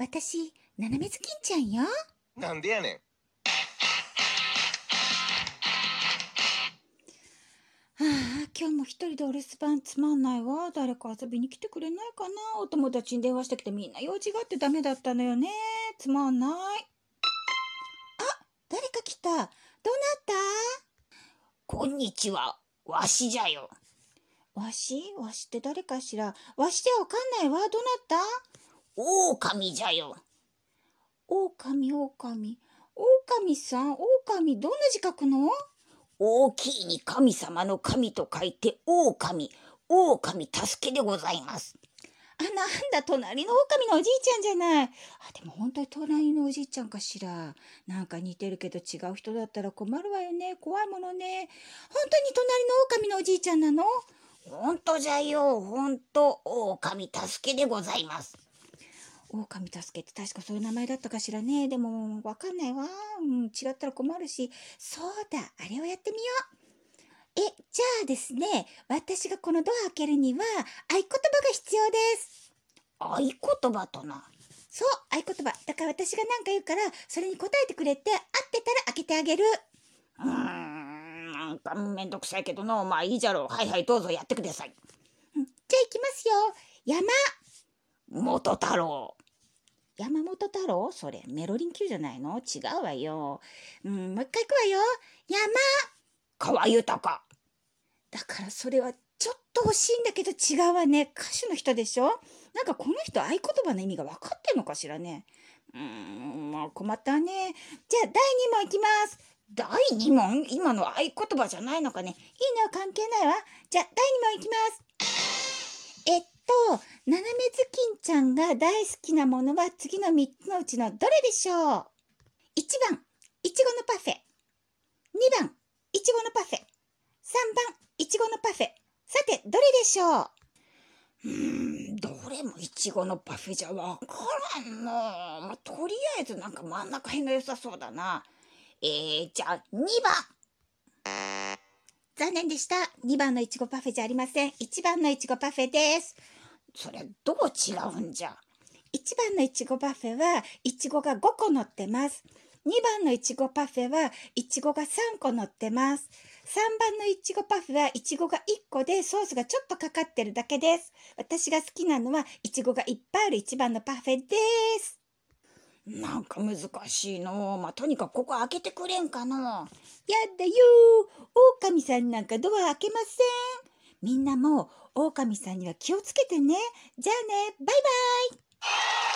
私、斜めずきんちゃんよ。なんでやねん。はあ、今日も一人でお留守番つまんないわ。誰か遊びに来てくれないかな。お友達に電話してきてみんな用事があってダメだったのよね。つまんない。あ、誰か来た。どうなった？こんにちは。わしじゃよ。わし？わしって誰かしら？わしでわかんないわ。どうなった？狼じゃよ。狼、狼。狼さん、狼、どんな字書くの？大きいに神様の神と書いて狼。狼助けでございます。あ、なんだ、隣の狼のおじいちゃんじゃない。あ、でも本当に隣のおじいちゃんかしら。なんか似てるけど違う人だったら困るわよね。怖いものね。本当に隣の狼のおじいちゃんなの？ほんとじゃよ。ほんと、狼助けでございます。狼助けって確かそういう名前だったかしらね。でも、わかんないわ。うん、違ったら困るし。そうだ、あれをやってみよう。え、じゃあですね、私がこのドア開けるには、合言葉が必要です。合言葉とな。そう、合言葉。だから私が何か言うから、それに答えてくれて、合ってたら開けてあげる。うーん、なんかめんどくさいけどの。まあいいじゃろう。はいはい、どうぞやってください。うんじゃあ行きますよ。山。元太郎。山本太郎？それ、メロリン級じゃないの？違うわよ。うん、もう一回行くわよ。山。川豊。だからそれはちょっと惜しいんだけど違うわね。歌手の人でしょ？なんかこの人合言葉の意味が分かってんのかしらね。うーん、もう困ったね。じゃあ第2問いきます。第二問？今の合言葉じゃないのかね。いいのは関係ないわ。じゃあ第2問いきます。えっと、斜めずきんちゃんが大好きなものは次の3つのうちのどれでしょう ?1 番、いちごのパフェ。2番、いちごのパフェ。3番、いちごのパフェ。さて、どれでしょう？うーん、どれもいちごのパフェじゃわからんの。まあ、とりあえずなんか真ん中辺が良さそうだな。えー、じゃあ2番。残念でした。2番のいちごパフェじゃありません。1番のいちごパフェです。それどう違うんじゃ？1番のいちごパフェは、いちごが5個乗ってます。2番のいちごパフェは、いちごが3個乗ってます。3番のいちごパフェは、いちごが1個でソースがちょっとかかってるだけです。私が好きなのは、いちごがいっぱいある1番のパフェです。なんか難しいの。まあ、とにかくここ開けてくれんかの。やだよー。狼さんなんかドア開けません。みんなも、狼さんには気をつけてね。じゃあね、バイバイ